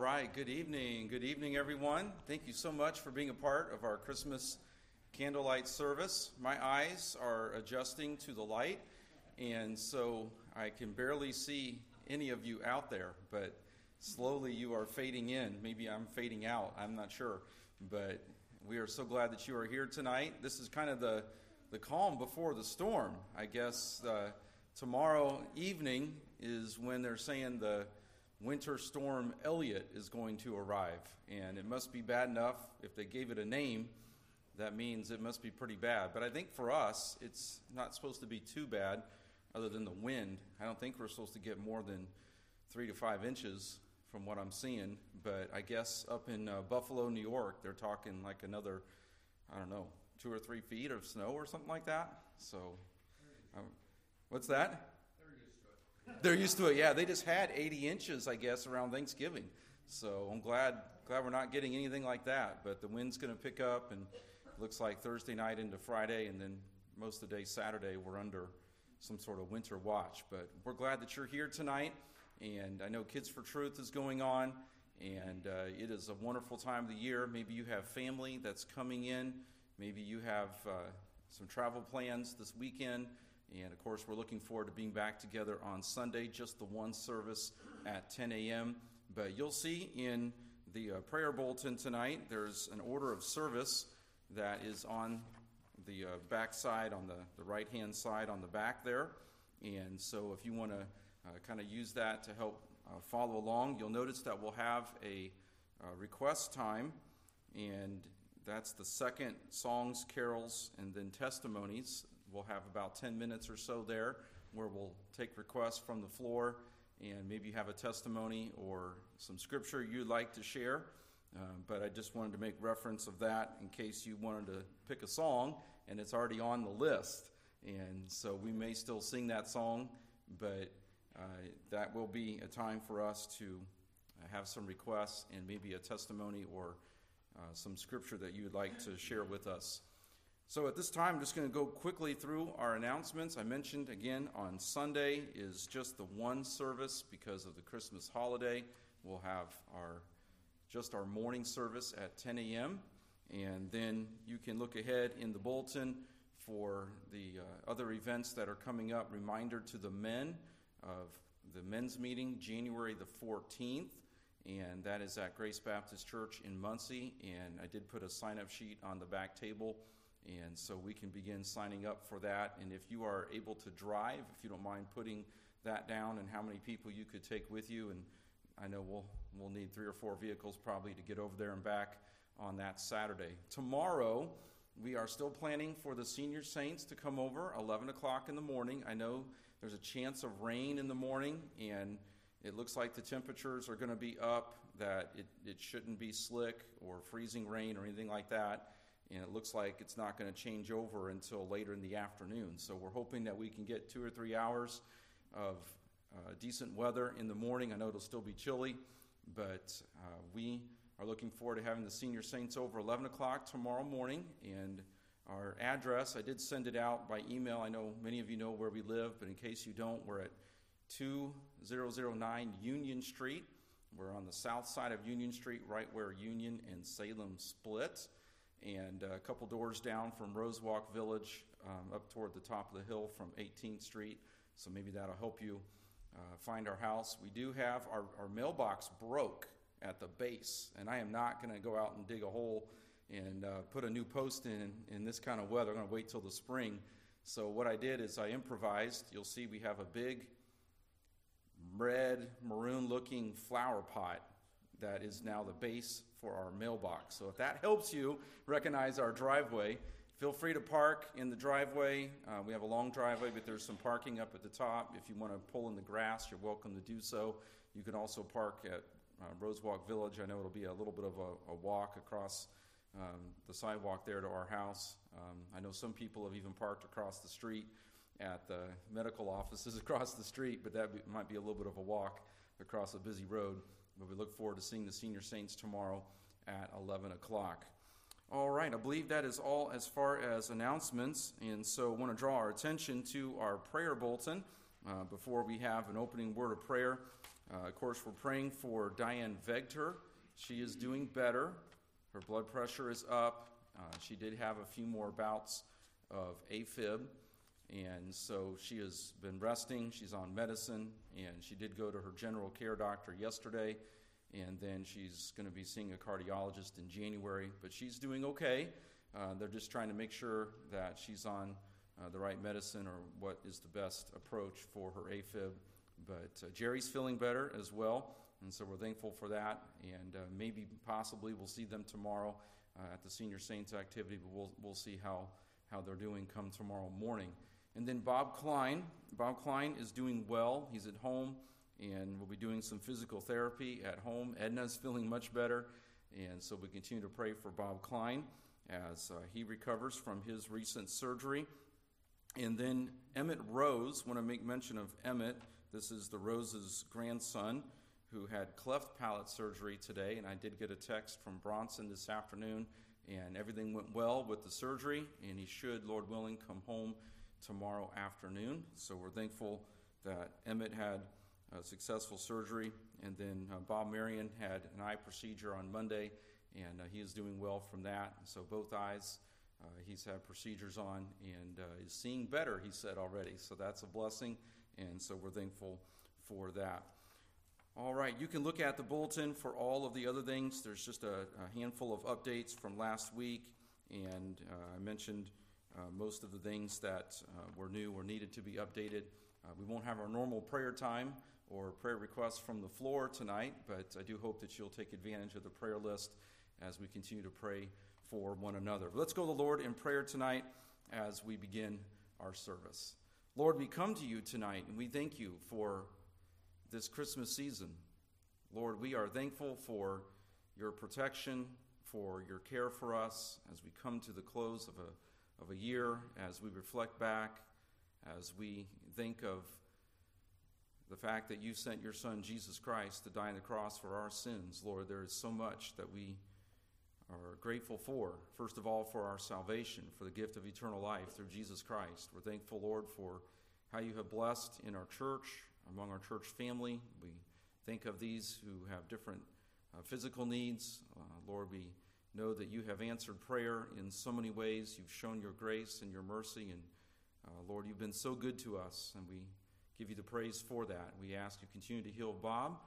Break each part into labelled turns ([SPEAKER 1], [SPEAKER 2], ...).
[SPEAKER 1] Right, good evening. Good evening, everyone. Thank you so much for being a part of our Christmas candlelight service. My eyes are adjusting to the light, and so I can barely see any of you out there, but slowly you are fading in. Maybe I'm fading out, I'm not sure. But we are so glad that you are here tonight. This is kind of the, the calm before the storm. I guess uh, tomorrow evening is when they're saying the winter storm Elliott is going to arrive. And it must be bad enough if they gave it a name. That means it must be pretty bad. But I think for us, it's not supposed to be too bad, other than the wind. I don't think we're supposed to get more than three to five inches from what I'm seeing. But I guess up in uh, Buffalo, New York, they're talking like another, I don't know, two or three feet of snow or something like that. So, um, what's that? They're used to it. Yeah, they just had 80 inches, I guess, around Thanksgiving. So I'm glad glad we're not getting anything like that. But the wind's going to pick up, and looks like Thursday night into Friday, and then most of the day Saturday we're under some sort of winter watch. But we're glad that you're here tonight, and I know Kids for Truth is going on, and uh, it is a wonderful time of the year. Maybe you have family that's coming in. Maybe you have uh, some travel plans this weekend. And of course, we're looking forward to being back together on Sunday, just the one service at 10 a.m. But you'll see in the uh, prayer bulletin tonight, there's an order of service that is on the uh, back side, on the, the right hand side on the back there. And so if you want to uh, kind of use that to help uh, follow along, you'll notice that we'll have a uh, request time. And that's the second songs, carols, and then testimonies we'll have about 10 minutes or so there where we'll take requests from the floor and maybe you have a testimony or some scripture you'd like to share. Uh, but I just wanted to make reference of that in case you wanted to pick a song and it's already on the list. And so we may still sing that song, but uh, that will be a time for us to have some requests and maybe a testimony or uh, some scripture that you would like to share with us. So at this time, I'm just going to go quickly through our announcements. I mentioned again on Sunday is just the one service because of the Christmas holiday. We'll have our just our morning service at 10 a.m. And then you can look ahead in the bulletin for the uh, other events that are coming up. Reminder to the men of the men's meeting January the 14th, and that is at Grace Baptist Church in Muncie. And I did put a sign up sheet on the back table and so we can begin signing up for that. And if you are able to drive, if you don't mind putting that down and how many people you could take with you, and I know we'll we'll need three or four vehicles probably to get over there and back on that Saturday. Tomorrow, we are still planning for the senior saints to come over 11 o'clock in the morning. I know there's a chance of rain in the morning, and it looks like the temperatures are going to be up. That it, it shouldn't be slick or freezing rain or anything like that and it looks like it's not going to change over until later in the afternoon. So we're hoping that we can get two or three hours of uh, decent weather in the morning. I know it'll still be chilly, but uh, we are looking forward to having the senior saints over 11 o'clock tomorrow morning. And our address, I did send it out by email. I know many of you know where we live, but in case you don't, we're at 2009 Union Street. We're on the south side of Union Street, right where Union and Salem split and a couple doors down from Rosewalk Village um, up toward the top of the hill from 18th Street. So maybe that'll help you uh, find our house. We do have our, our mailbox broke at the base, and I am not going to go out and dig a hole and uh, put a new post in in this kind of weather. I'm going to wait till the spring. So what I did is I improvised. You'll see we have a big red maroon looking flower pot that is now the base for our mailbox. So if that helps you recognize our driveway, feel free to park in the driveway. Uh, we have a long driveway, but there's some parking up at the top. If you want to pull in the grass, you're welcome to do so. You can also park at uh, Rosewalk Village. I know it'll be a little bit of a, a walk across um, the sidewalk there to our house. Um, I know some people have even parked across the street at the medical offices across the street, but that be, might be a little bit of a walk across a busy road. But we look forward to seeing the senior saints tomorrow at 11 o'clock. All right, I believe that is all as far as announcements. And so I want to draw our attention to our prayer bulletin uh, before we have an opening word of prayer. Uh, of course, we're praying for Diane Vegter. She is doing better. Her blood pressure is up. Uh, she did have a few more bouts of AFib, and so she has been resting. She's on medicine, and she did go to her general care doctor yesterday, and then she's going to be seeing a cardiologist in January. But she's doing okay. Uh, they're just trying to make sure that she's on uh, the right medicine or what is the best approach for her AFib. But uh, Jerry's feeling better as well, and so we're thankful for that. And uh, maybe, possibly, we'll see them tomorrow uh, at the Senior Saints activity, but we'll, we'll see how, how they're doing come tomorrow morning. And then Bob Klein. Bob Klein is doing well. He's at home, and we'll be doing some physical therapy at home. Edna's feeling much better, and so we continue to pray for Bob Klein as uh, he recovers from his recent surgery. And then Emmett Rose, want to make mention of Emmett. This is the Rose's grandson who had cleft palate surgery today, and I did get a text from Bronson this afternoon, and everything went well with the surgery, and he should, Lord willing, come home tomorrow afternoon. So we're thankful that Emmett had a successful surgery, and then uh, Bob Marion had an eye procedure on Monday, and uh, he is doing well from that. So both eyes uh, he's had procedures on and is seeing better, he said already. So that's a blessing, and so we're thankful for that. All right, you can look at the bulletin for all of the other things. There's just a, a handful of updates from last week, and uh, I mentioned uh, most of the things that uh, were new or needed to be updated. Uh, we won't have our normal prayer time or prayer requests from the floor tonight, but I do hope that you'll take advantage of the prayer list as we continue to pray for one another. Let's go to the Lord in prayer tonight as we begin our service. Lord, we come to you tonight and we thank you for this Christmas season. Lord, we are thankful for your protection, for your care for us as we come to the close of a, of a year, as we reflect back, as we think of the fact that you sent your Son, Jesus Christ, to die on the cross for our sins. Lord, there is so much that we are grateful for. First of all, for our salvation, for the gift of eternal life through Jesus Christ. We're thankful, Lord, for how you have blessed in our church, among our church family. We think of these who have different uh, physical needs. Uh, Lord, we know that you have answered prayer in so many ways. You've shown your grace and your mercy. And uh, Lord, you've been so good to us, and we give you the praise for that. We ask you continue to heal Bob.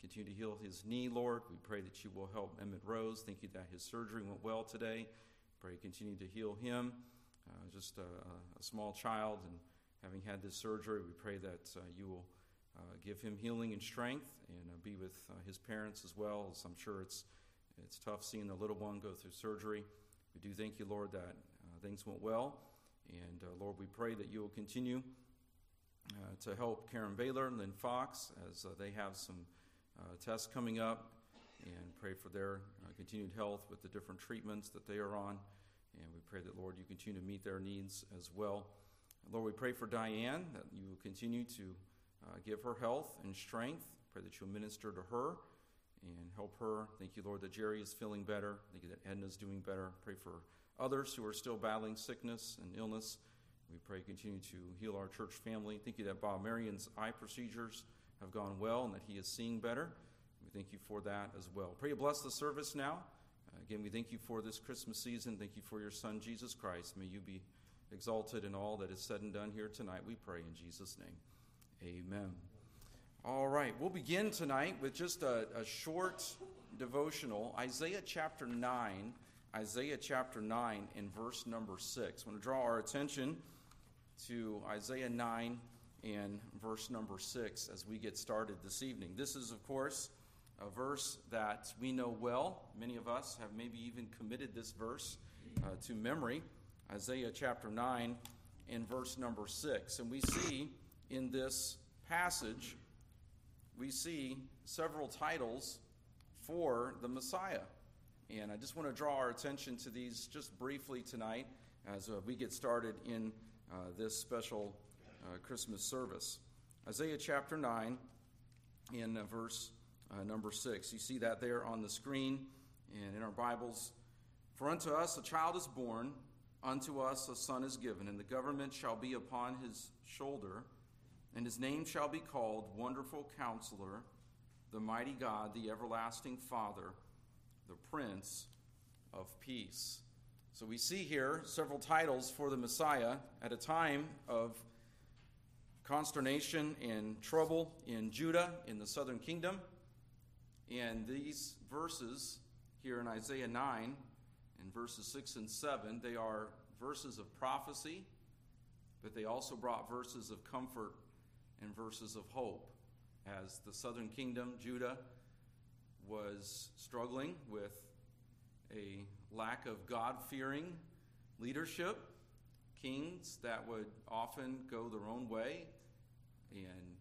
[SPEAKER 1] Continue to heal his knee, Lord. We pray that you will help Emmett Rose. Thank you that his surgery went well today. Pray continue to heal him. Uh, just a, a, small child, and having had this surgery, we pray that uh, you will uh, give him healing and strength and uh, be with uh, his parents as well, as I'm sure it's, it's tough seeing the little one go through surgery. We do thank you, Lord, that uh, things went well. And Lord, we pray that you will continue to help Karen Baylor and Lynn Fox as they have some uh, tests coming up and pray for their uh, continued health with the different treatments that they are on. And we pray that, Lord, you continue to meet their needs as well. Lord, we pray for Diane that you will continue to uh, give her health and strength. Pray that you'll minister to her and help her. Thank you, Lord, that Jerry is feeling better. Thank you that Edna's doing better. Pray for others who are still battling sickness and illness. We pray continue to heal our church family. Thank you that Bob Marion's eye procedures have gone well and that he is seeing better. We thank you for that as well. Pray you bless the service now. Uh, again, we thank you for this Christmas season. Thank you for your Son, Jesus Christ. May you be exalted in all that is said and done here tonight. We pray in Jesus' name. Amen. All right, we'll begin tonight with just a, a short devotional Isaiah chapter 9. Isaiah chapter 9 in verse number 6. I want to draw our attention to Isaiah 9 in verse number 6 as we get started this evening. This is, of course, a verse that we know well. Many of us have maybe even committed this verse uh, to memory Isaiah chapter 9 in verse number 6. And we see in this passage, we see several titles for the Messiah. And I just want to draw our attention to these just briefly tonight as uh, we get started in uh, this special uh, Christmas service. Isaiah chapter 9, in uh, verse uh, number 6. You see that there on the screen and in our Bibles. For unto us a child is born, unto us a son is given, and the government shall be upon his shoulder, and his name shall be called Wonderful Counselor, the mighty God, the everlasting Father, the Prince of Peace. So we see here several titles for the Messiah at a time of consternation and trouble in Judah, in the southern kingdom. And these verses here in Isaiah 9 and verses 6 and 7, they are verses of prophecy, but they also brought verses of comfort and verses of hope as the southern kingdom, Judah, was struggling with a lack of God fearing leadership, kings that would often go their own way and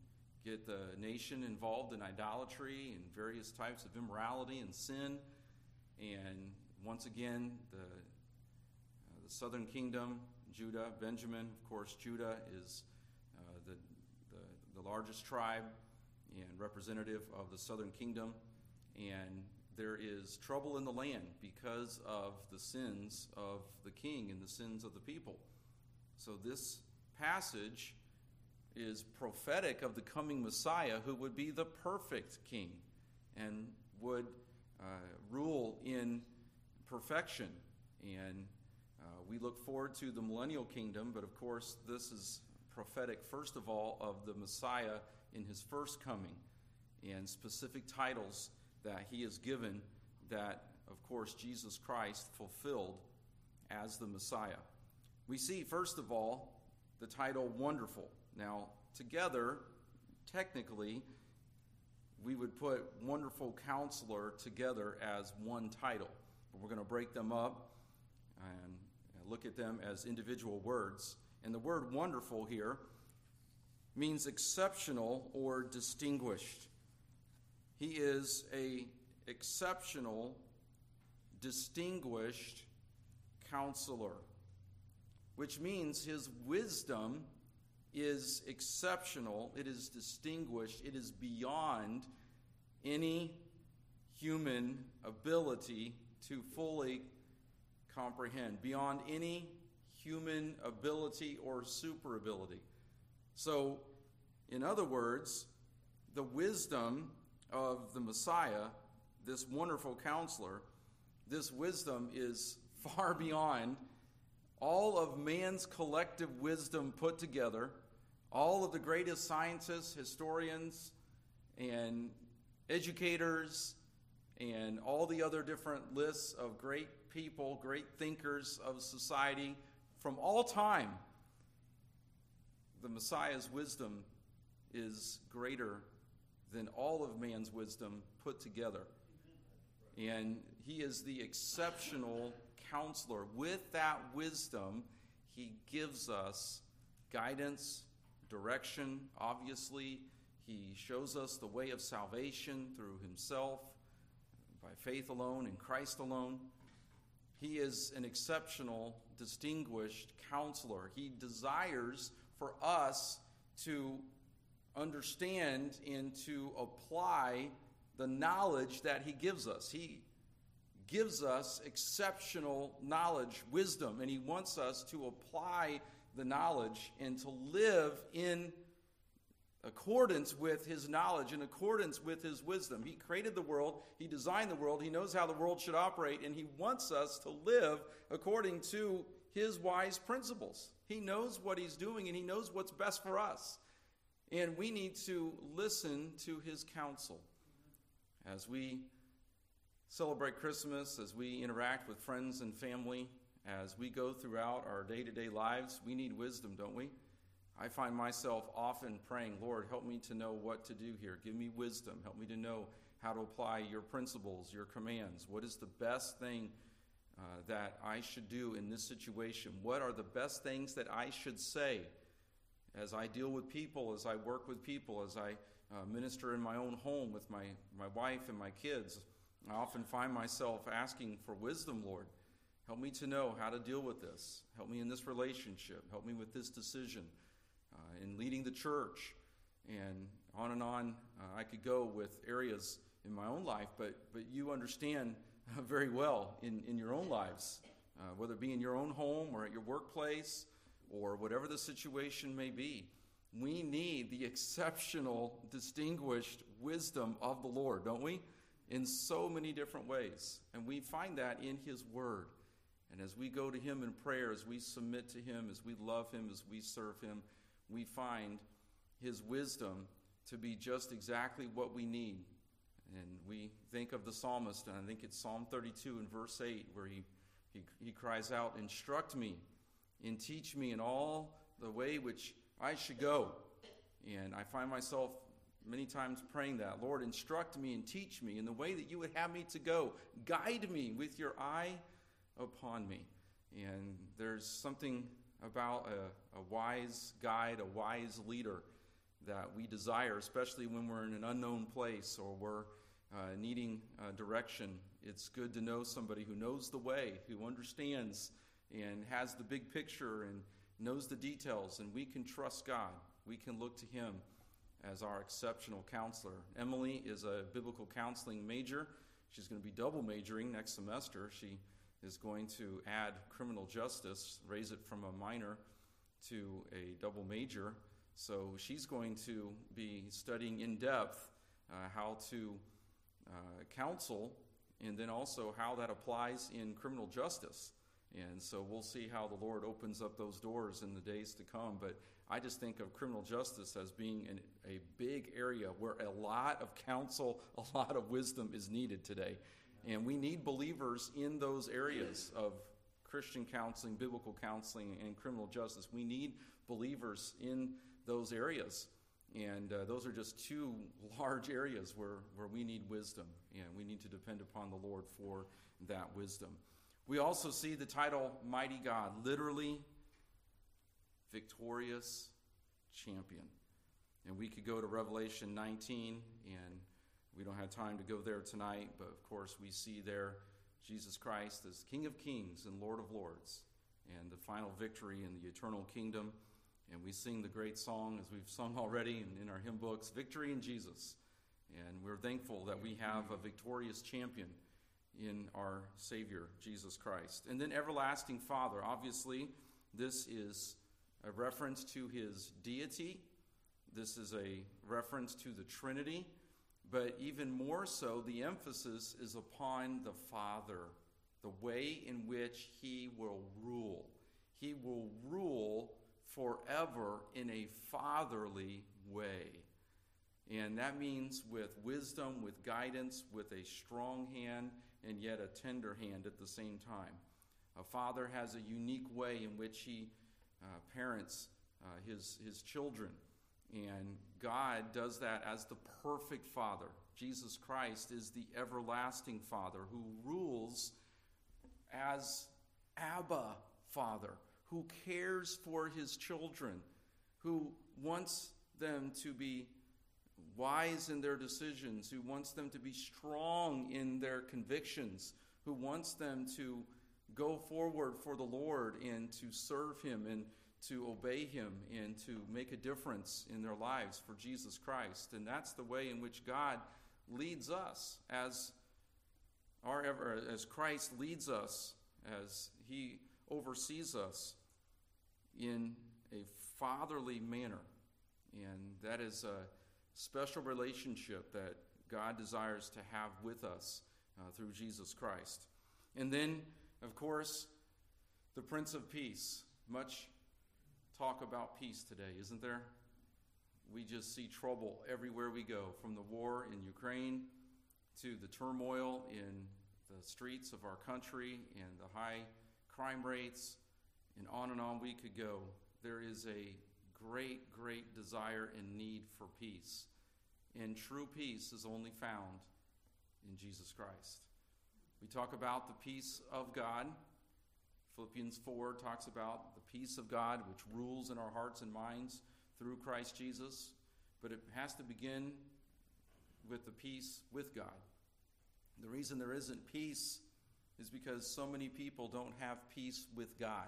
[SPEAKER 1] get the nation involved in idolatry and various types of immorality and sin. And once again, the, uh, the southern kingdom, Judah, Benjamin, of course, Judah is the, largest tribe and representative of the southern kingdom. And there is trouble in the land because of the sins of the king and the sins of the people. So, this passage is prophetic of the coming Messiah who would be the perfect king and would uh, rule in perfection. And uh, we look forward to the millennial kingdom, but of course, this is prophetic, first of all, of the Messiah in his first coming and specific titles that he is given that, of course, Jesus Christ fulfilled as the Messiah. We see, first of all, the title Wonderful. Now, together, technically, we would put Wonderful Counselor together as one title. But we're going to break them up and look at them as individual words. And the word wonderful here means exceptional or distinguished. He is a exceptional, distinguished counselor, which means his wisdom is exceptional, it is distinguished, it is beyond any human ability to fully comprehend, beyond any human ability or super ability. So, in other words, the wisdom of the Messiah, this wonderful counselor, this wisdom is far beyond all of man's collective wisdom put together, all of the greatest scientists, historians, and educators, and all the other different lists of great people, great thinkers of society from all time the Messiah's wisdom is greater than all of man's wisdom put together. And he is the exceptional counselor. With that wisdom, he gives us guidance, direction. Obviously, he shows us the way of salvation through himself, by faith alone, in Christ alone. He is an exceptional, distinguished counselor. He desires for us to understand and to apply the knowledge that He gives us. He gives us exceptional knowledge, wisdom, and He wants us to apply the knowledge and to live in accordance with his knowledge, in accordance with his wisdom. He created the world, he designed the world, he knows how the world should operate, and he wants us to live according to his wise principles. He knows what he's doing and he knows what's best for us. And we need to listen to his counsel. As we celebrate Christmas, as we interact with friends and family, as we go throughout our day to day lives, we need wisdom, don't we? I find myself often praying, Lord, help me to know what to do here. Give me wisdom. Help me to know how to apply your principles, your commands. What is the best thing uh, that I should do in this situation? What are the best things that I should say as I deal with people, as I work with people, as I uh, minister in my own home with my, my wife and my kids? I often find myself asking for wisdom, Lord. Help me to know how to deal with this. Help me in this relationship. Help me with this decision. Uh, in leading the church, and on and on. Uh, I could go with areas in my own life, but, but you understand very well in, in your own lives, uh, whether it be in your own home or at your workplace or whatever the situation may be. We need the exceptional, distinguished wisdom of the Lord, don't we? In so many different ways. And we find that in His Word. And as we go to Him in prayer, as we submit to Him, as we love Him, as we serve Him, we find His wisdom to be just exactly what we need. And we think of the psalmist, and I think it's Psalm 32 in verse 8, where he, he, he cries out, Instruct me and teach me in all the way which I should go. And I find myself many times praying that Lord, instruct me and teach me in the way that you would have me to go. Guide me with your eye upon me. And there's something about a, a wise guide, a wise leader that we desire, especially when we're in an unknown place or we're uh, needing uh, direction. It's good to know somebody who knows the way, who understands and has the big picture and knows the details, and we can trust God. We can look to Him as our exceptional counselor. Emily is a biblical counseling major. She's going to be double majoring next semester. She is going to add criminal justice, raise it from a minor to a double major. So she's going to be studying in depth uh, how to uh, counsel and then also how that applies in criminal justice. And so we'll see how the Lord opens up those doors in the days to come. But I just think of criminal justice as being an, a big area where a lot of counsel, a lot of wisdom is needed today. And we need believers in those areas of Christian counseling, biblical counseling, and criminal justice. We need believers in those areas. And uh, those are just two large areas where, where we need wisdom, and we need to depend upon the Lord for that wisdom. We also see the title Mighty God, literally victorious champion. And we could go to Revelation 19, and we don't have time to go there tonight, but of course, we see there Jesus Christ as King of Kings and Lord of Lords, and the final victory in the eternal kingdom. And we sing the great song, as we've sung already in, in our hymn books, Victory in Jesus. And we're thankful that we have a victorious champion in our Savior, Jesus Christ. And then Everlasting Father. Obviously, this is a reference to his deity, this is a reference to the Trinity, but even more so, the emphasis is upon the Father, the way in which he will rule. He will rule forever in a fatherly way. And that means with wisdom, with guidance, with a strong hand, and yet a tender hand at the same time. A father has a unique way in which he uh, parents uh, his, his children. And God does that as the perfect father. Jesus Christ is the everlasting father who rules as Abba Father who cares for his children, who wants them to be wise in their decisions, who wants them to be strong in their convictions, who wants them to go forward for the Lord and to serve him and to obey him and to make a difference in their lives for Jesus Christ. And that's the way in which God leads us as our ever as Christ leads us as he oversees us in a fatherly manner. And that is a special relationship that God desires to have with us uh, through Jesus Christ. And then, of course, the Prince of Peace. Much talk about peace today, isn't there? We just see trouble everywhere we go, from the war in Ukraine to the turmoil in the streets of our country and the high crime rates and on and on we could go. There is a great, great desire and need for peace. And true peace is only found in Jesus Christ. We talk about the peace of God. Philippians 4 talks about the peace of God which rules in our hearts and minds through Christ Jesus. But it has to begin with the peace with God. The reason there isn't peace is because so many people don't have peace with God.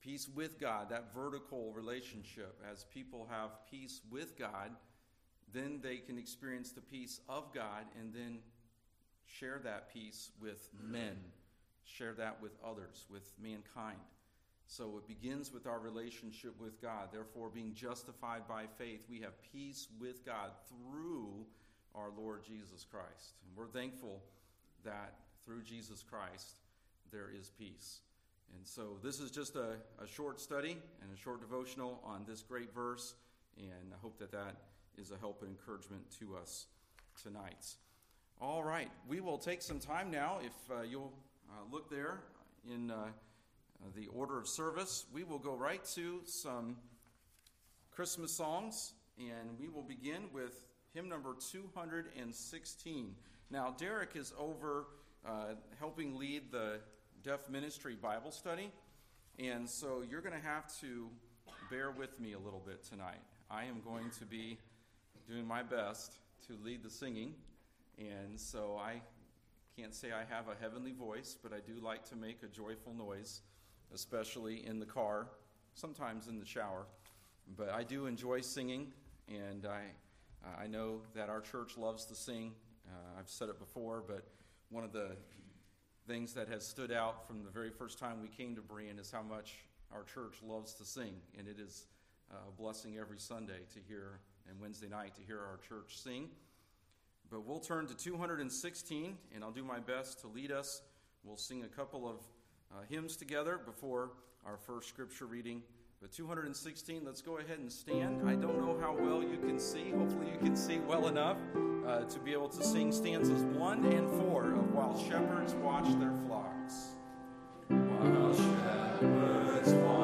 [SPEAKER 1] Peace with God, that vertical relationship. As people have peace with God, then they can experience the peace of God and then share that peace with men, share that with others, with mankind. So it begins with our relationship with God. Therefore, being justified by faith, we have peace with God through our Lord Jesus Christ. And we're thankful that through Jesus Christ there is peace. And so this is just a, a short study and a short devotional on this great verse, and I hope that that is a help and encouragement to us tonight. All right, we will take some time now. If uh, you'll uh, look there in uh, uh, the order of service, we will go right to some Christmas songs, and we will begin with hymn number 216. Now, Derek is over uh, helping lead the Deaf Ministry Bible study, and so you're going to have to bear with me a little bit tonight. I am going to be doing my best to lead the singing, and so I can't say I have a heavenly voice, but I do like to make a joyful noise, especially in the car, sometimes in the shower. But I do enjoy singing, and I, I know that our church loves to sing. Uh, I've said it before, but one of the things that has stood out from the very first time we came to Berean is how much our church loves to sing, and it is a blessing every Sunday to hear and Wednesday night to hear our church sing. But we'll turn to 216, and I'll do my best to lead us. We'll sing a couple of uh, hymns together before our first scripture reading. But 216, let's go ahead and stand. I don't know how well you can see. Hopefully, you can see well enough uh, to be able to sing stanzas 1 and 4 of While Shepherds Watch Their Flocks. While shepherds watch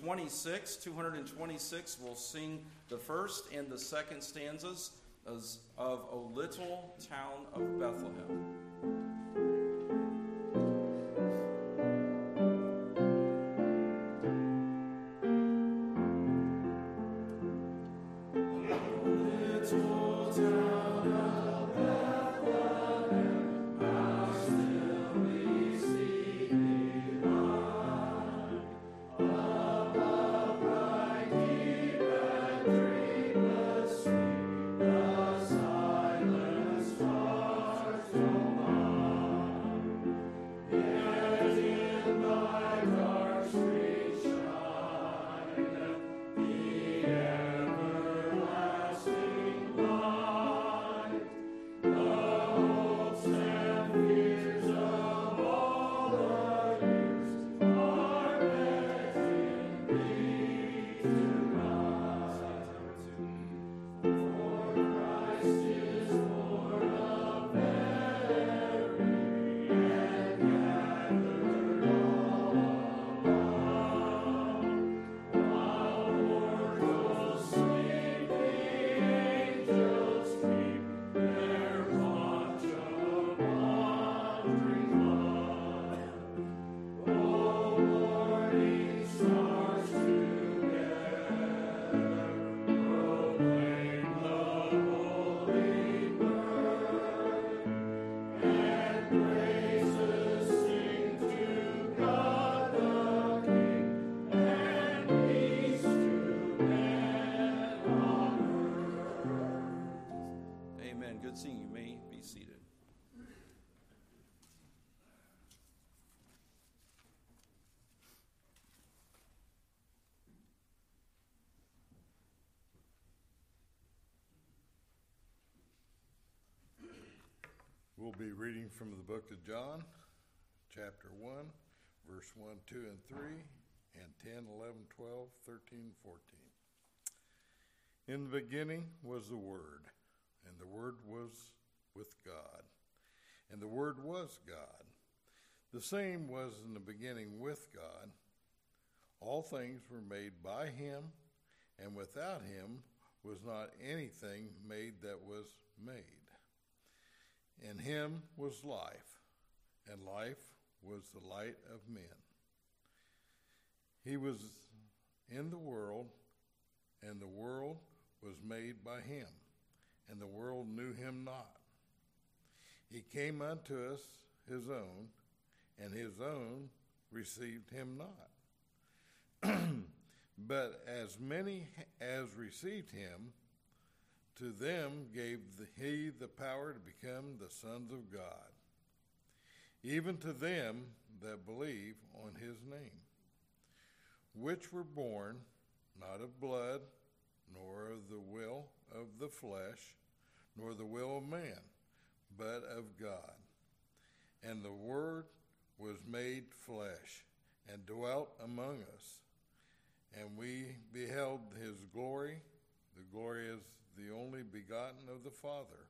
[SPEAKER 1] 226. 226 will sing the first and the second stanzas as- of O Little Town of Bethlehem.
[SPEAKER 2] We'll be reading from the book of John, chapter 1, verse 1, 2, and 3, and 10, 11, 12, 13, 14. In the beginning was the Word, and the Word was with God, and the Word was God. The same was in the beginning with God. All things were made by him, and without him was not anything made that was made. In him was life, and life was the light of men. He was in the world, and the world was made by him, and the world knew him not. He came unto us his own, and his own received him not. but as many as received him, to them gave the, he the power to become the sons of God, even to them that believe on his name, which were born not of blood, nor of the will of the flesh, nor the will of man, but of God. And the Word was made flesh and dwelt among us. And we beheld his glory. The glory is the only begotten of the Father,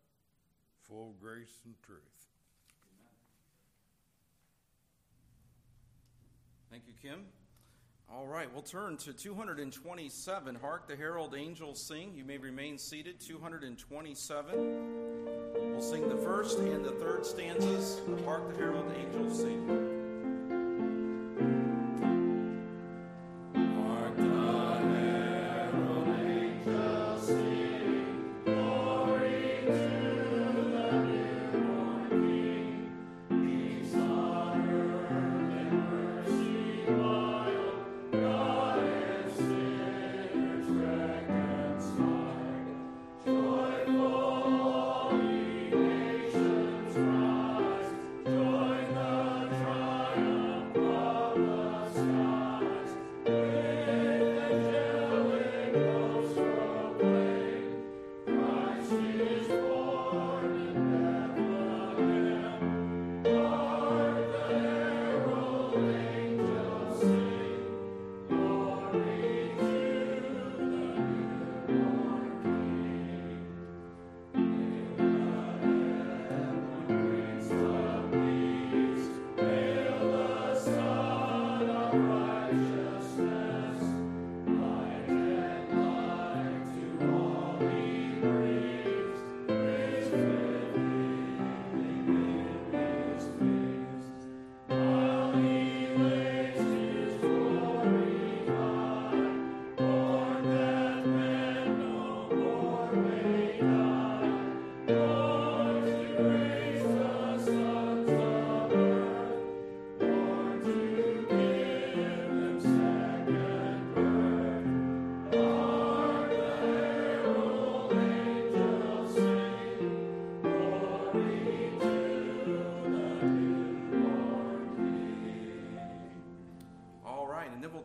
[SPEAKER 2] full of grace and truth.
[SPEAKER 1] Thank you, Kim. All right, we'll turn to 227. Hark the Herald Angels Sing. You may remain seated. 227. We'll sing the first and the third stanzas. Hark the Herald Angels Sing.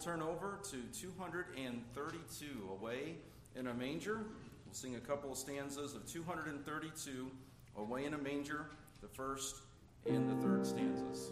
[SPEAKER 1] Turn over to 232, Away in a Manger. We'll sing a couple of stanzas of 232, Away in a Manger, the first and the third stanzas.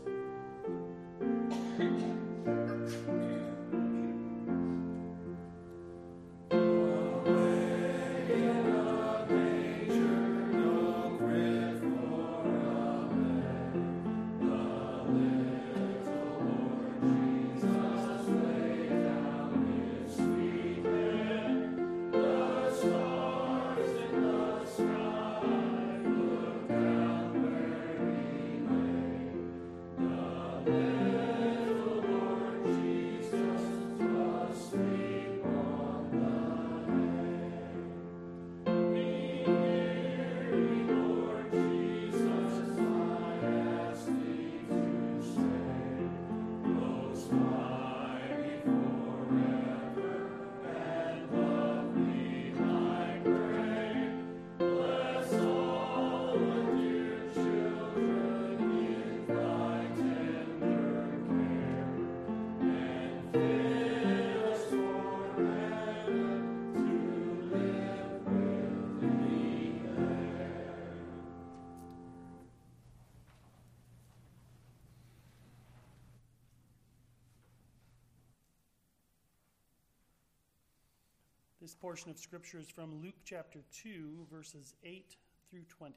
[SPEAKER 3] This portion of Scripture is from Luke chapter 2, verses 8 through 20.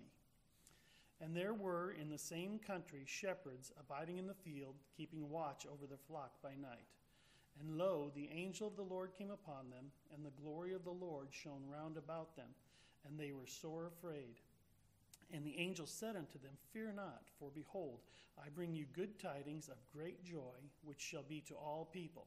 [SPEAKER 3] And there were in the same country shepherds abiding in the field, keeping watch over their flock by night. And lo, the angel of the Lord came upon them, and the glory of the Lord shone round about them, and they were sore afraid. And the angel said unto them, Fear not, for behold, I bring you good tidings of great joy, which shall be to all people.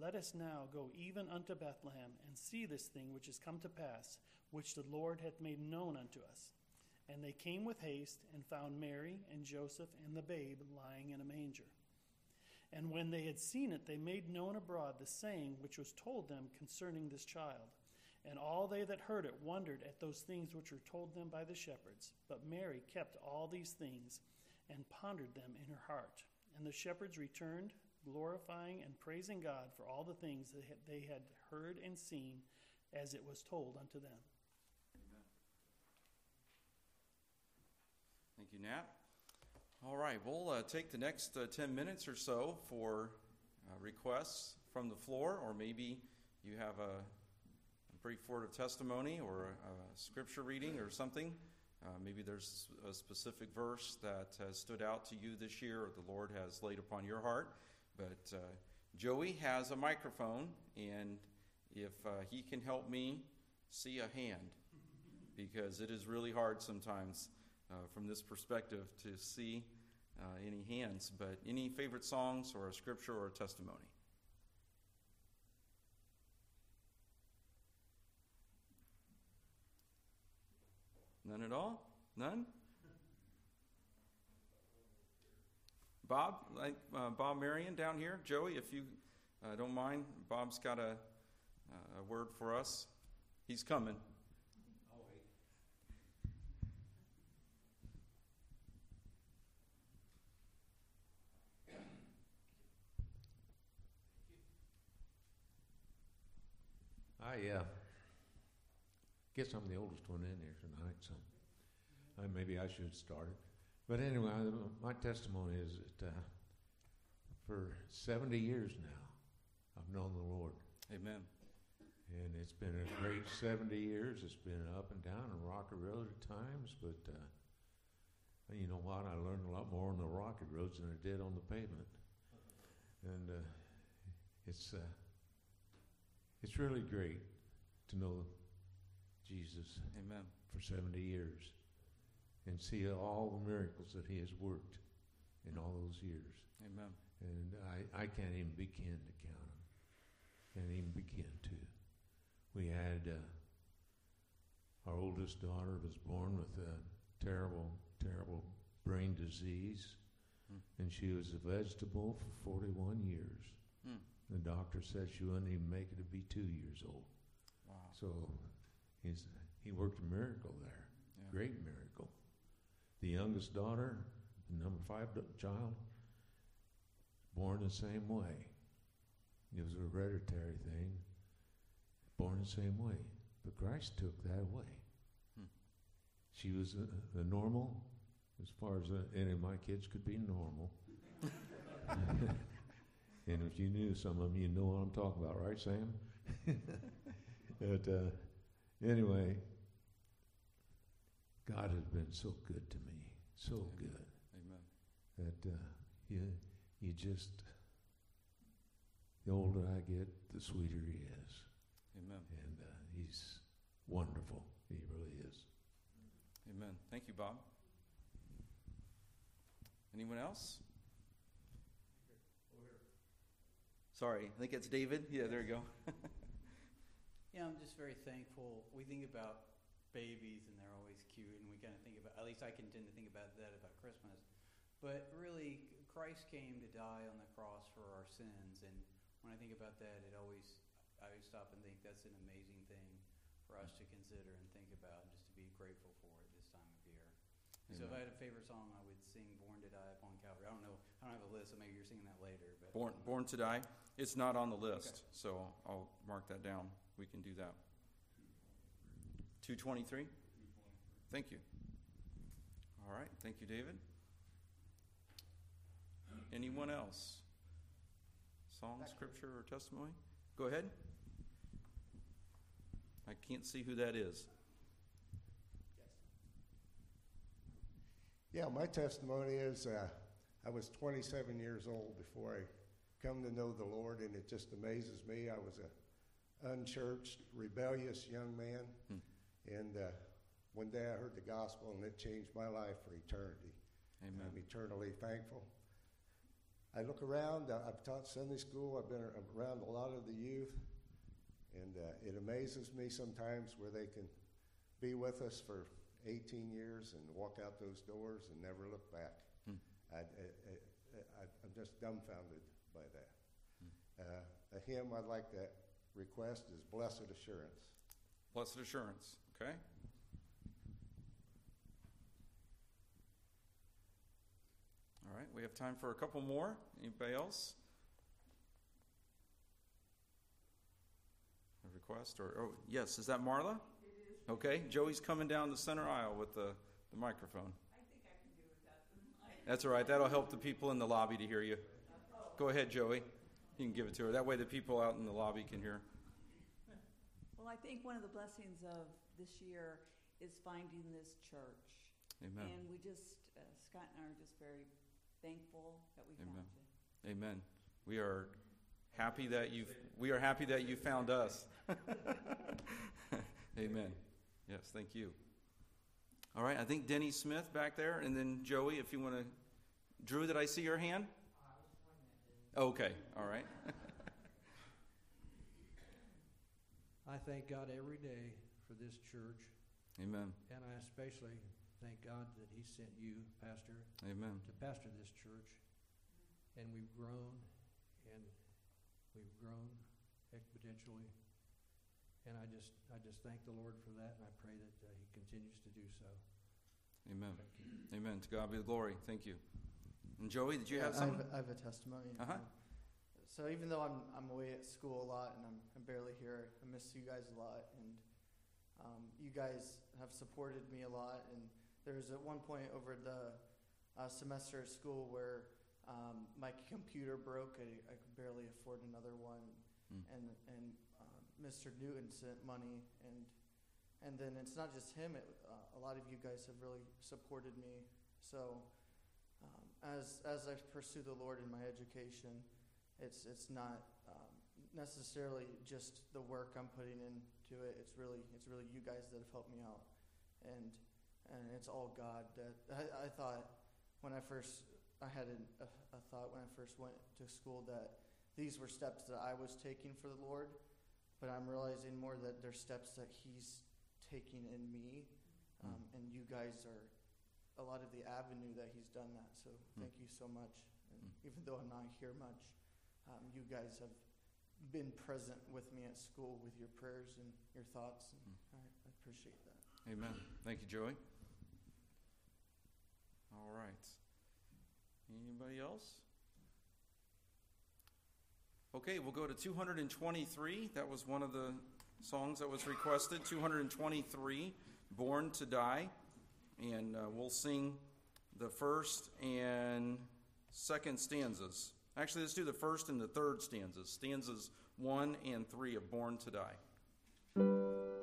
[SPEAKER 3] Let us now go even unto Bethlehem, and see this thing which is come to pass, which the Lord hath made known unto us. And they came with haste and found Mary and Joseph and the babe lying in a manger. And when they had seen it, they made known abroad the saying which was told them concerning this child. And all they that heard it wondered at those things which were told them by the shepherds. But Mary kept all these things and pondered them in her heart. And the shepherds returned, glorifying and praising God for all the things that they had heard and seen as it was told unto them.
[SPEAKER 1] Thank you, Nat. All right, we'll uh, take the next uh, 10 minutes or so for uh, requests from the floor, or maybe you have a, a brief word of testimony or a, a scripture reading or something. Uh, maybe there's a specific verse that has stood out to you this year or the Lord has laid upon your heart. But uh, Joey has a microphone, and if uh, he can help me see a hand, because it is really hard sometimes uh, from this perspective to see uh, any hands, but any favorite songs or a scripture or a testimony? None at all? None? Bob, like uh, Bob Marion down here. Joey, if you uh, don't mind, Bob's got a, a word for us. He's coming.
[SPEAKER 4] I uh, guess I'm the oldest one in here tonight, so uh, maybe I should start it. But anyway, my testimony is that uh, for 70 years now, I've known the Lord.
[SPEAKER 1] Amen.
[SPEAKER 4] And it's been a great 70 years. It's been up and down and rocky road at times, but uh, you know what? I learned a lot more on the rocky roads than I did on the pavement. And uh, it's uh, it's really great to know Jesus
[SPEAKER 1] Amen.
[SPEAKER 4] for 70 years and see all the miracles that he has worked in all those years.
[SPEAKER 1] Amen.
[SPEAKER 4] And I, I can't even begin to count them. Can't even begin to. We had uh, our oldest daughter was born with a terrible, terrible brain disease,
[SPEAKER 1] Hmm.
[SPEAKER 4] and she was a vegetable for 41 years.
[SPEAKER 1] Hmm.
[SPEAKER 4] The doctor said she wouldn't even make it to be two years old.
[SPEAKER 1] Wow.
[SPEAKER 4] So he's, he worked a miracle there,
[SPEAKER 1] Yeah.
[SPEAKER 4] great miracle. The youngest daughter, the number five child, born the same way. It was a hereditary thing, born the same way. But Christ took that away.
[SPEAKER 1] Hmm.
[SPEAKER 4] She was a, a normal, as far as uh, any of my kids could be normal. and if you knew some of them, you know what I'm talking about, right, Sam? but uh, anyway, God has been so good to me, so
[SPEAKER 1] Amen.
[SPEAKER 4] good
[SPEAKER 1] Amen.
[SPEAKER 4] that uh, you you just the older I get, the sweeter he is,
[SPEAKER 1] Amen.
[SPEAKER 4] and uh, he's wonderful. He really is.
[SPEAKER 1] Amen. Thank you, Bob. Anyone else? Sorry, I think it's David. Yeah, there you go.
[SPEAKER 5] Yeah, I'm just very thankful. We think about babies and they're always cute, and we kind of think about, at least I can tend to think about that about Christmas. But really, Christ came to die on the cross for our sins. And when I think about that, it always, I always stop and think that's an amazing thing for us to consider and think about and just to be grateful for at this time of year.
[SPEAKER 1] Amen.
[SPEAKER 5] So if I had a favorite song, I would sing "Born to Die" upon Calvary. I don't know. I don't have a list, so maybe you're singing that later. But
[SPEAKER 1] Born, Born to Die. It's not on the list, so I'll mark that down. We can do that. 223? Thank you. All right. Thank you, David. Anyone else? Song, scripture, or testimony? Go ahead. I can't see who that is.
[SPEAKER 6] Yeah, my testimony is uh, I was 27 years old before I come to know the Lord, and it just amazes me. I was a unchurched, rebellious young man,
[SPEAKER 1] Hmm.
[SPEAKER 6] and uh, one day I heard the gospel, and it changed my life for eternity.
[SPEAKER 1] Amen.
[SPEAKER 6] I'm eternally thankful. I look around. uh, I've taught Sunday school. I've been around a lot of the youth, and uh, it amazes me sometimes where they can be with us for 18 years and walk out those doors and never look back.
[SPEAKER 1] Hmm.
[SPEAKER 6] I, I'm just dumbfounded by that.
[SPEAKER 1] Hmm.
[SPEAKER 6] Uh, a hymn I'd like to request is "Blessed Assurance."
[SPEAKER 1] Blessed assurance. Okay. All right. We have time for a couple more. Anybody else? A request or oh yes, is that Marla? It is. Okay. Joey's coming down the center aisle with the, the microphone. I think I can do without the mic. That's all right. That'll help the people in the lobby to hear you. Go ahead, Joey. You can give it to her. That way the people out in the lobby can hear.
[SPEAKER 7] Well, I think one of the blessings of this year is finding this church.
[SPEAKER 1] Amen.
[SPEAKER 7] And we just, uh, Scott and I are just very thankful that we
[SPEAKER 1] Amen.
[SPEAKER 7] found you.
[SPEAKER 1] Amen. We are happy that you we are happy that you found us. Amen. Yes, thank you. All right, I think Denny Smith back there, and then Joey, if you want to. Drew, did I see your hand? Okay, all right.
[SPEAKER 8] I thank God every day for this church,
[SPEAKER 1] Amen.
[SPEAKER 8] and I especially thank God that He sent you, Pastor,
[SPEAKER 1] Amen.
[SPEAKER 8] to pastor this church. And we've grown, and we've grown exponentially. And I just, I just thank the Lord for that, and I pray that uh, He continues to do so.
[SPEAKER 1] Amen. Amen. To God be the glory. Thank you. And Joey, did you have
[SPEAKER 9] Yeah,
[SPEAKER 1] something?
[SPEAKER 9] I have, I have a testimony.
[SPEAKER 1] Uh-huh.
[SPEAKER 9] So even though I'm I'm away at school a lot and I'm, I'm barely here, I miss you guys a lot, and um, you guys have supported me a lot. And there was at one point over the uh, semester at school where um, my computer broke. I, I could barely afford another one,
[SPEAKER 1] Hmm.
[SPEAKER 9] and and uh, Mr. Newton sent money, and and then it's not just him. It, uh, a lot of you guys have really supported me. So um, as as I pursue the Lord in my education, it's it's not um, necessarily just the work I'm putting into it. It's really it's really you guys that have helped me out, and and it's all God. That I, I thought when I first I had a, a, thought when I first went to school that these were steps that I was taking for the Lord, but I'm realizing more that they're steps that He's taking in me, um, and you guys are a lot of the avenue that He's done that. So thank you so much. And
[SPEAKER 1] Mm.
[SPEAKER 9] even though I'm not here much, um, you guys have been present with me at school with your prayers and your thoughts, and I, I appreciate that.
[SPEAKER 1] Amen. Thank you, Joey. All right. Anybody else? Okay, we'll go to 223. That was one of the songs that was requested. 223, Born to Die. And uh, we'll sing the first and second stanzas. Actually, let's do the first and the third stanzas. Stanzas 1 and 3 of Born to Die.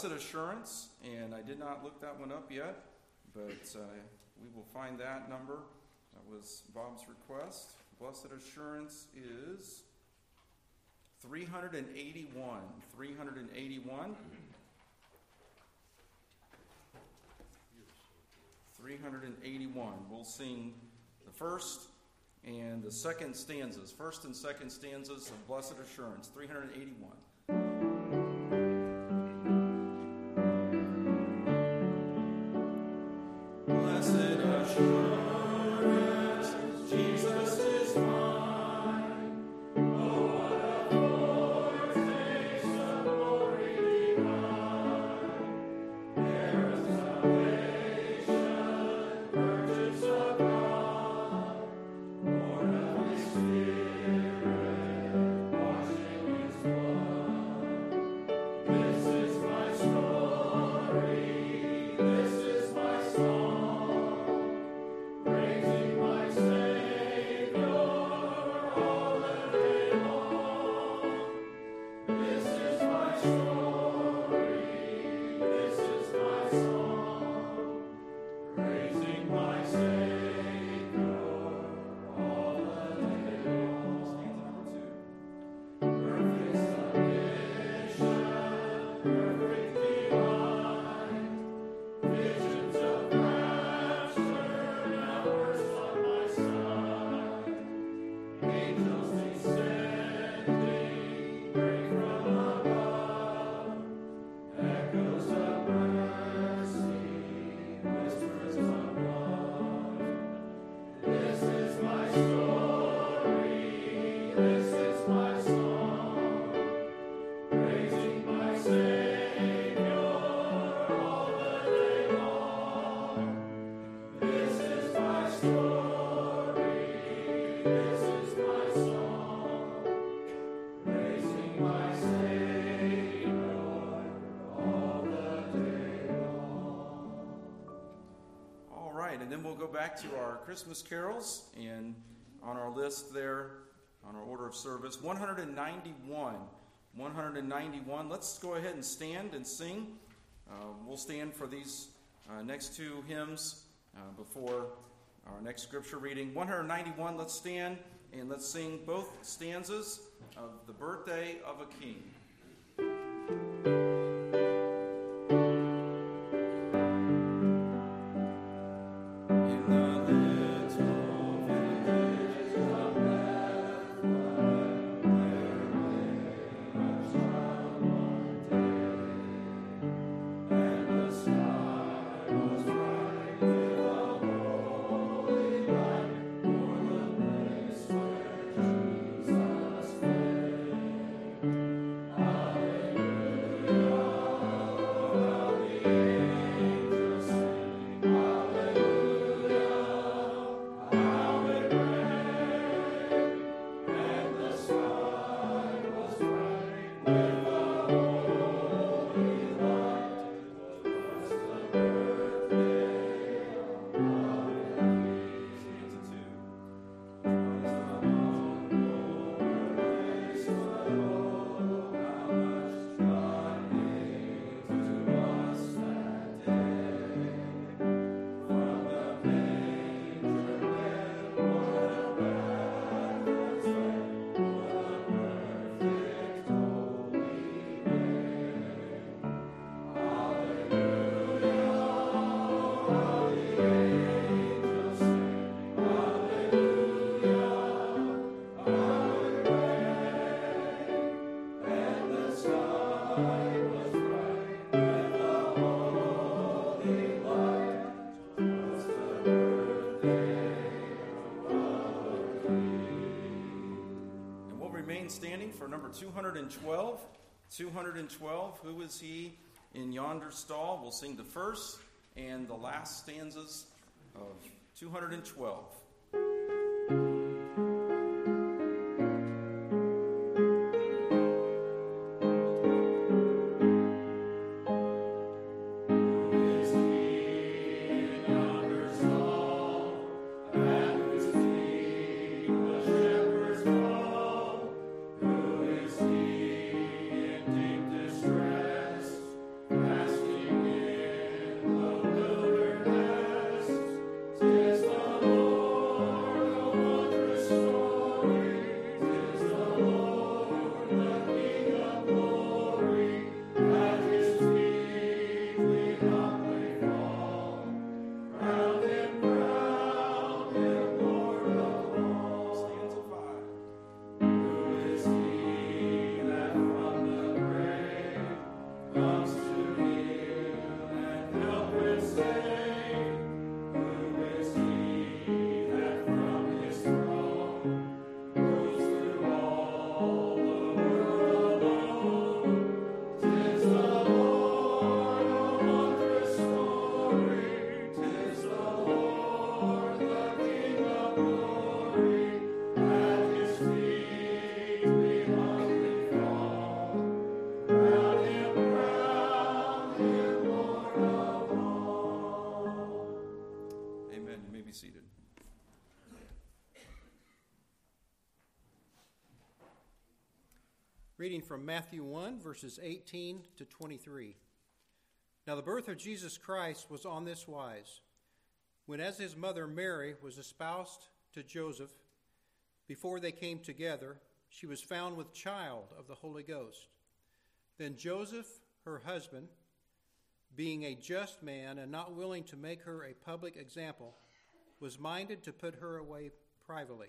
[SPEAKER 1] Blessed Assurance, and I did not look that one up yet, but uh, we will find that number. That was Bob's request. Blessed Assurance is 381. 381. 381. We'll sing the first and the second stanzas, first and second stanzas of Blessed Assurance, 381. Back to our Christmas carols, and on our list there, on our order of service, 191. 191. Let's go ahead and stand and sing. Uh, we'll stand for these uh, next two hymns uh, before our next scripture reading. 191, let's stand and let's sing both stanzas of the birthday of a king. Number 212. 212, who is he in yonder stall? We'll sing the first and the last stanzas of 212.
[SPEAKER 10] From Matthew 1, verses 18 to 23. Now, the birth of Jesus Christ was on this wise. When, as his mother Mary was espoused to Joseph, before they came together, she was found with child of the Holy Ghost. Then Joseph, her husband, being a just man and not willing to make her a public example, was minded to put her away privately.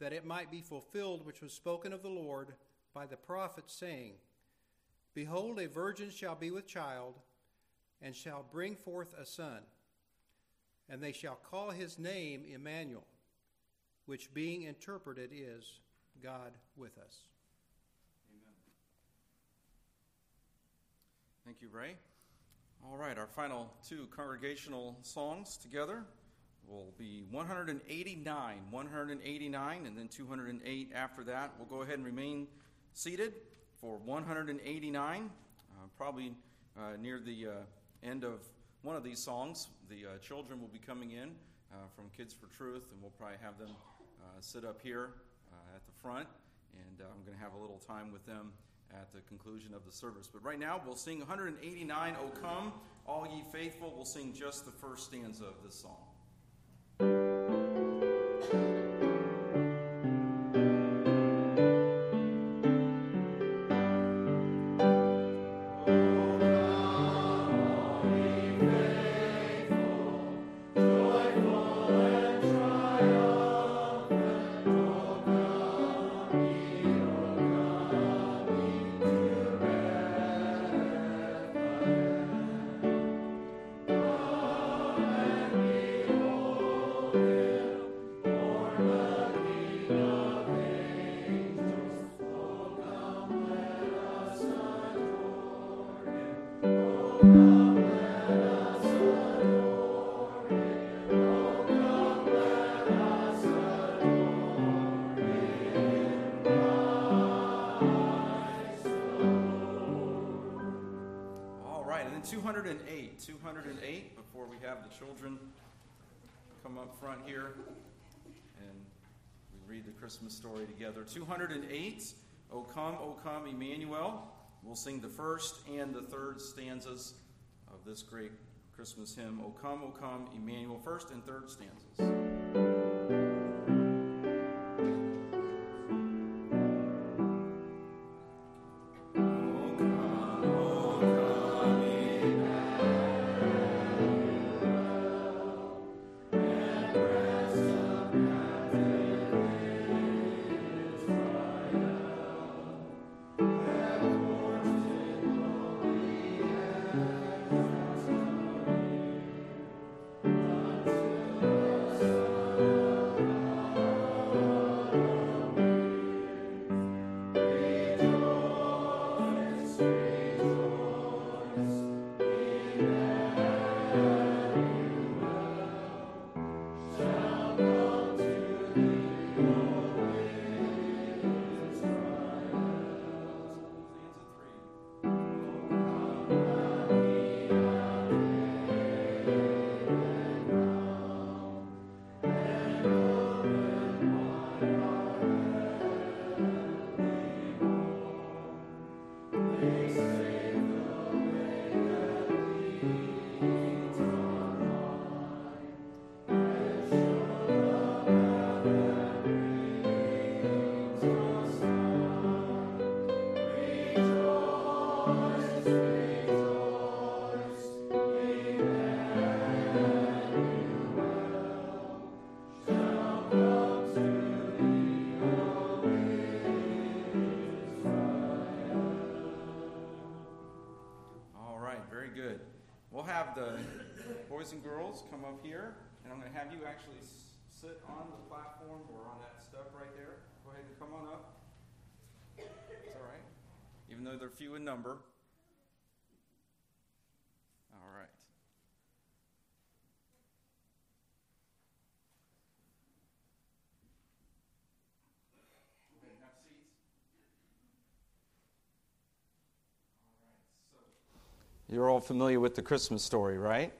[SPEAKER 10] that it might be fulfilled which was spoken of the Lord by the prophet, saying, Behold, a virgin shall be with child, and shall bring forth a son, and they shall call his name Emmanuel, which being interpreted is God with us.
[SPEAKER 1] Amen. Thank you, Ray. All right, our final two congregational songs together will be 189, 189, and then 208 after that. We'll go ahead and remain seated for 189. Uh, probably uh, near the uh, end of one of these songs, the uh, children will be coming in uh, from Kids for Truth, and we'll probably have them uh, sit up here at the front, and I'm going to have a little time with them at the conclusion of the service. But right now, we'll sing 189, O Come, All Ye Faithful. We'll sing just the first stanza of this song. 208. 208 before we have the children come up front here and we read the Christmas story together. 208, O come, O come, Emmanuel. We'll sing the first and the third stanzas of this great Christmas hymn. O come, O come, Emmanuel. First and third stanzas. Up here, and I'm going to have you actually sit on the platform or on that step right there. Go ahead and come on up. It's all right. even though they're few in number. All right. You're all familiar with the Christmas story, right?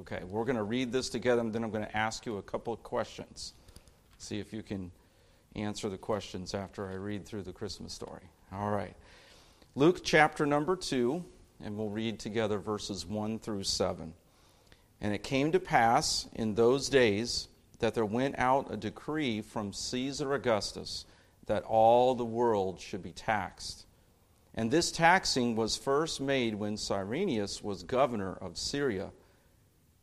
[SPEAKER 1] Okay, we're going to read this together and then I'm going to ask you a couple of questions. See if you can answer the questions after I read through the Christmas story. All right. Luke chapter number 2, and we'll read together verses 1 through 7. And it came to pass in those days that there went out a decree from Caesar Augustus that all the world should be taxed. And this taxing was first made when Cyrenius was governor of Syria.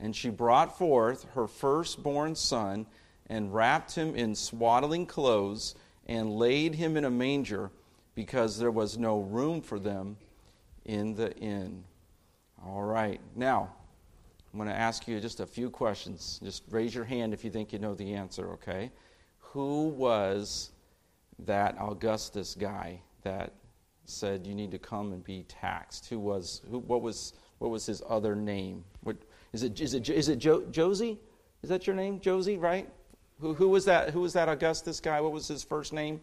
[SPEAKER 1] And she brought forth her firstborn son, and wrapped him in swaddling clothes, and laid him in a manger, because there was no room for them in the inn. All right. Now, I'm going to ask you just a few questions. Just raise your hand if you think you know the answer, okay? Who was that Augustus guy that said you need to come and be taxed? Who was who what was what was his other name? What is it? Is it? Is it jo- Josie? Is that your name, Josie? Right? Who, who was that? Who was that Augustus guy? What was his first name?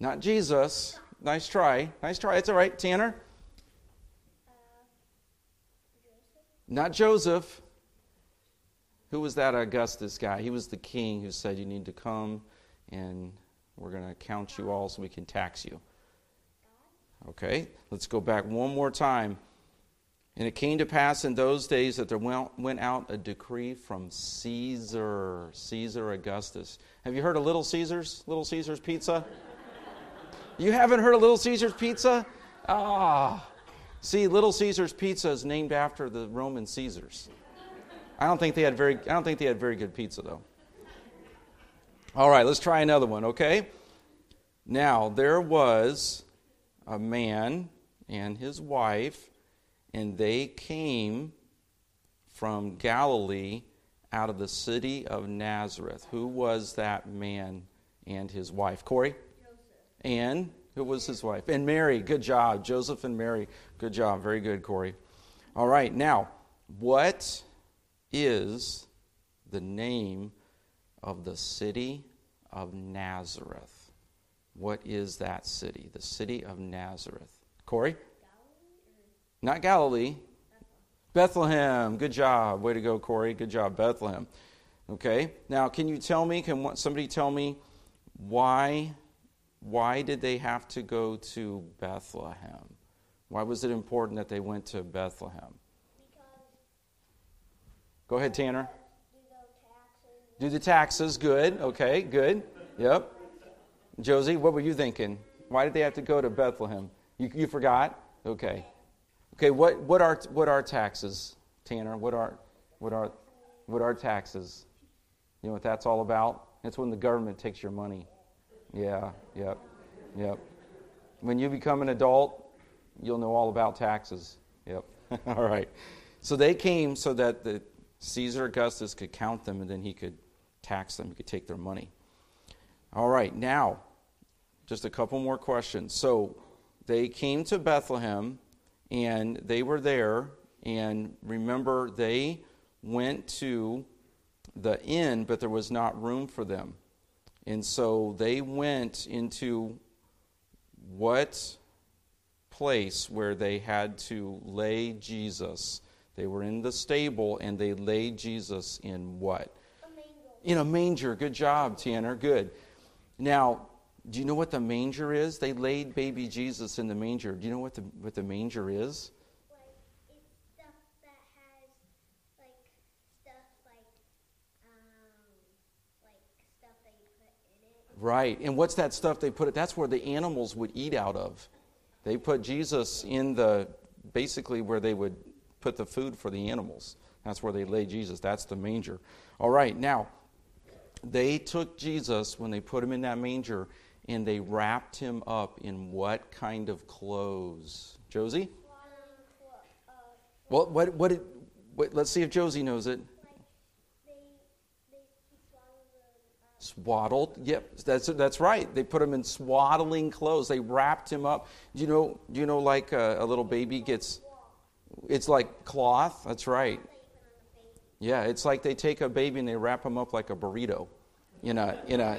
[SPEAKER 1] Not Jesus. Nice try. Nice try. It's all right, Tanner. Not Joseph. Who was that Augustus guy? He was the king who said, You need to come and we're going to count you all so we can tax you. Okay, let's go back one more time. And it came to pass in those days that there went out a decree from Caesar, Caesar Augustus. Have you heard of Little Caesars? Little Caesars Pizza? You haven't heard of Little Caesars Pizza? Ah. See, Little Caesars Pizza is named after the Roman Caesars. I don't think they had very I don't think they had very good pizza though. All right, let's try another one, okay? Now, there was a man and his wife and they came from Galilee out of the city of Nazareth. Who was that man and his wife? Corey? Joseph. And who was his wife? And Mary. Good job. Joseph and Mary. Good job. Very good, Corey. All right, now, what is the name of the city of Nazareth? What is that city? The city of Nazareth. Corey? Not Galilee. Bethlehem. Good job. Way to go, Corey. Good job, Bethlehem. Okay. Now, can you tell me? Can somebody tell me why? Why did they have to go to Bethlehem? Why was it important that they went to Bethlehem? Go ahead, Tanner. Do the taxes. Good. Okay. Good. Yep. Josie, what were you thinking? Why did they have to go to Bethlehem? You, you forgot? Okay. Okay, what, what, are, what are taxes, Tanner? What are, what, are, what are taxes? You know what that's all about? It's when the government takes your money. Yeah, yep, yep. When you become an adult, you'll know all about taxes. Yep. all right. So they came so that the Caesar Augustus could count them and then he could tax them, he could take their money. All right, now, just a couple more questions. So they came to Bethlehem and they were there. And remember, they went to the inn, but there was not room for them. And so they went into what place where they had to lay Jesus? They were in the stable and they laid Jesus in what? A in a manger. Good job, Tanner. Good. Now, do you know what the manger is? They laid baby Jesus in the manger. Do you know what the, what the manger is? Right. And what's that stuff they put it? That's where the animals would eat out of. They put Jesus in the basically where they would put the food for the animals. That's where they laid Jesus. That's the manger. All right. Now, they took Jesus when they put him in that manger and they wrapped him up in what kind of clothes? Josie? Well, what, what, did, what, let's see if Josie knows it. Swaddled. Yep, that's that's right. They put him in swaddling clothes. They wrapped him up. Do you know? Do you know like a, a little baby gets? It's like cloth. That's right. Yeah, it's like they take a baby and they wrap him up like a burrito, in a in a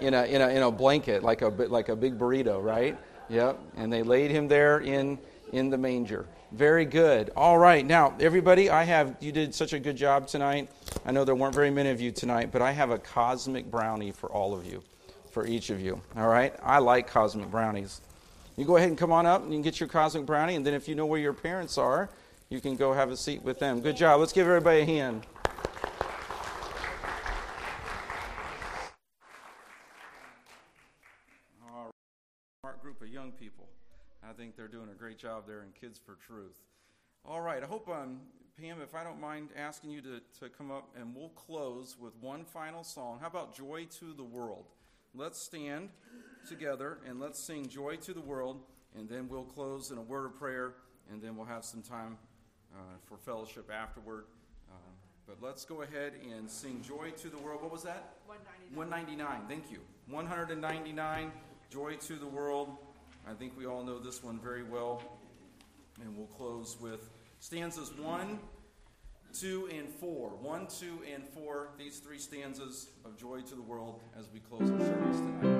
[SPEAKER 1] in a in a, in a blanket like a like a big burrito, right? Yep. And they laid him there in in the manger. Very good. All right. Now, everybody, I have, you did such a good job tonight. I know there weren't very many of you tonight, but I have a cosmic brownie for all of you, for each of you. All right? I like cosmic brownies. You go ahead and come on up and you can get your cosmic brownie, and then if you know where your parents are, you can go have a seat with them. Good job. Let's give everybody a hand. All right. Smart group of young people. I think they're doing a great job there in Kids for Truth. All right, I hope, um, Pam, if I don't mind asking you to, to come up and we'll close with one final song. How about Joy to the World? Let's stand together and let's sing Joy to the World, and then we'll close in a word of prayer, and then we'll have some time uh, for fellowship afterward. Uh, but let's go ahead and sing Joy to the World. What was that? 199. 199. Thank you. 199, Joy to the World. I think we all know this one very well. And we'll close with stanzas 1, 2, and 4. 1, 2, and 4, these three stanzas of Joy to the World as we close our service tonight.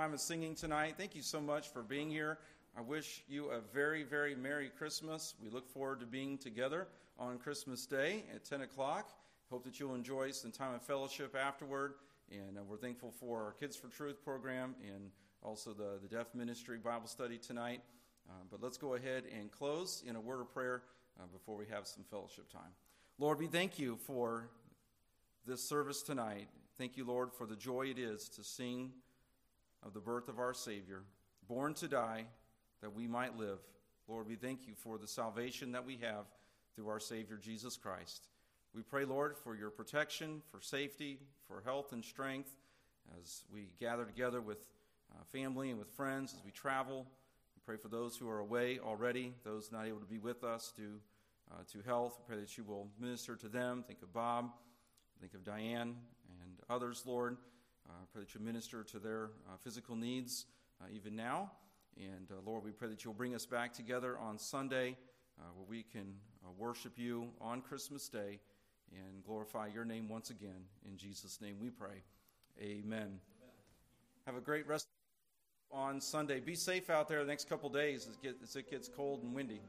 [SPEAKER 1] Time of singing tonight. Thank you so much for being here. I wish you a very, very Merry Christmas. We look forward to being together on Christmas Day at 10 o'clock. Hope that you'll enjoy some time of fellowship afterward. And uh, we're thankful for our Kids for Truth program and also the, the Deaf Ministry Bible study tonight. Uh, but let's go ahead and close in a word of prayer uh, before we have some fellowship time. Lord, we thank you for this service tonight. Thank you, Lord, for the joy it is to sing of the birth of our Savior, born to die that we might live. Lord, we thank you for the salvation that we have through our Savior Jesus Christ. We pray, Lord, for your protection, for safety, for health and strength as we gather together with uh, family and with friends as we travel. We pray for those who are away already, those not able to be with us due uh, to health. We pray that you will minister to them. Think of Bob, think of Diane, and others, Lord. Uh, pray that you minister to their uh, physical needs uh, even now. And Lord, we pray that you'll bring us back together on Sunday where we can worship you on Christmas Day and glorify your name once again. In Jesus' name we pray. Amen. Amen. Have a great rest on Sunday. Be safe out there the next couple days as it gets cold and windy.